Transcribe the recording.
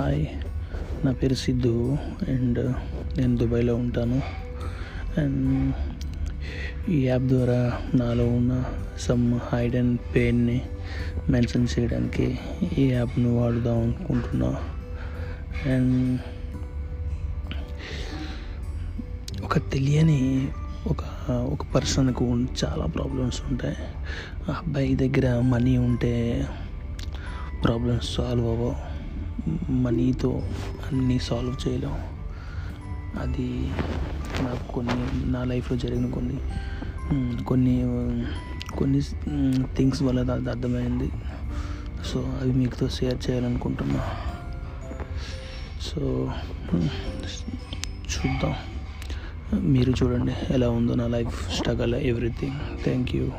Hi. నా పేరు Siddhu and నేను దుబాయ్లో ఉంటాను. అండ్ ఈ యాప్ ద్వారా నాలో ఉన్న సమ్ హైడ్ అండ్ పెయిన్ని మెన్షన్ చేయడానికి ఈ యాప్ను వాడుదాం అనుకుంటున్నా. అండ్ ఒక తెలియని ఒక ఒక పర్సన్కు చాలా ప్రాబ్లమ్స్ ఉంటాయి. ఆ అబ్బాయి దగ్గర మనీ ఉంటే ప్రాబ్లమ్స్ సాల్వ్ అవ్వవు. మనీతో అన్నీ సాల్వ్ చేయలేం. అది నాకు కొన్ని నా లైఫ్లో జరిగిన కొన్ని కొన్ని కొన్ని థింగ్స్ వల్ల అది అర్థమైంది. సో అవి మీతో షేర్ చేయాలనుకుంటున్నా. సో చూద్దాం. మీరు చూడండి ఎలా ఉందో నా life struggle everything thank you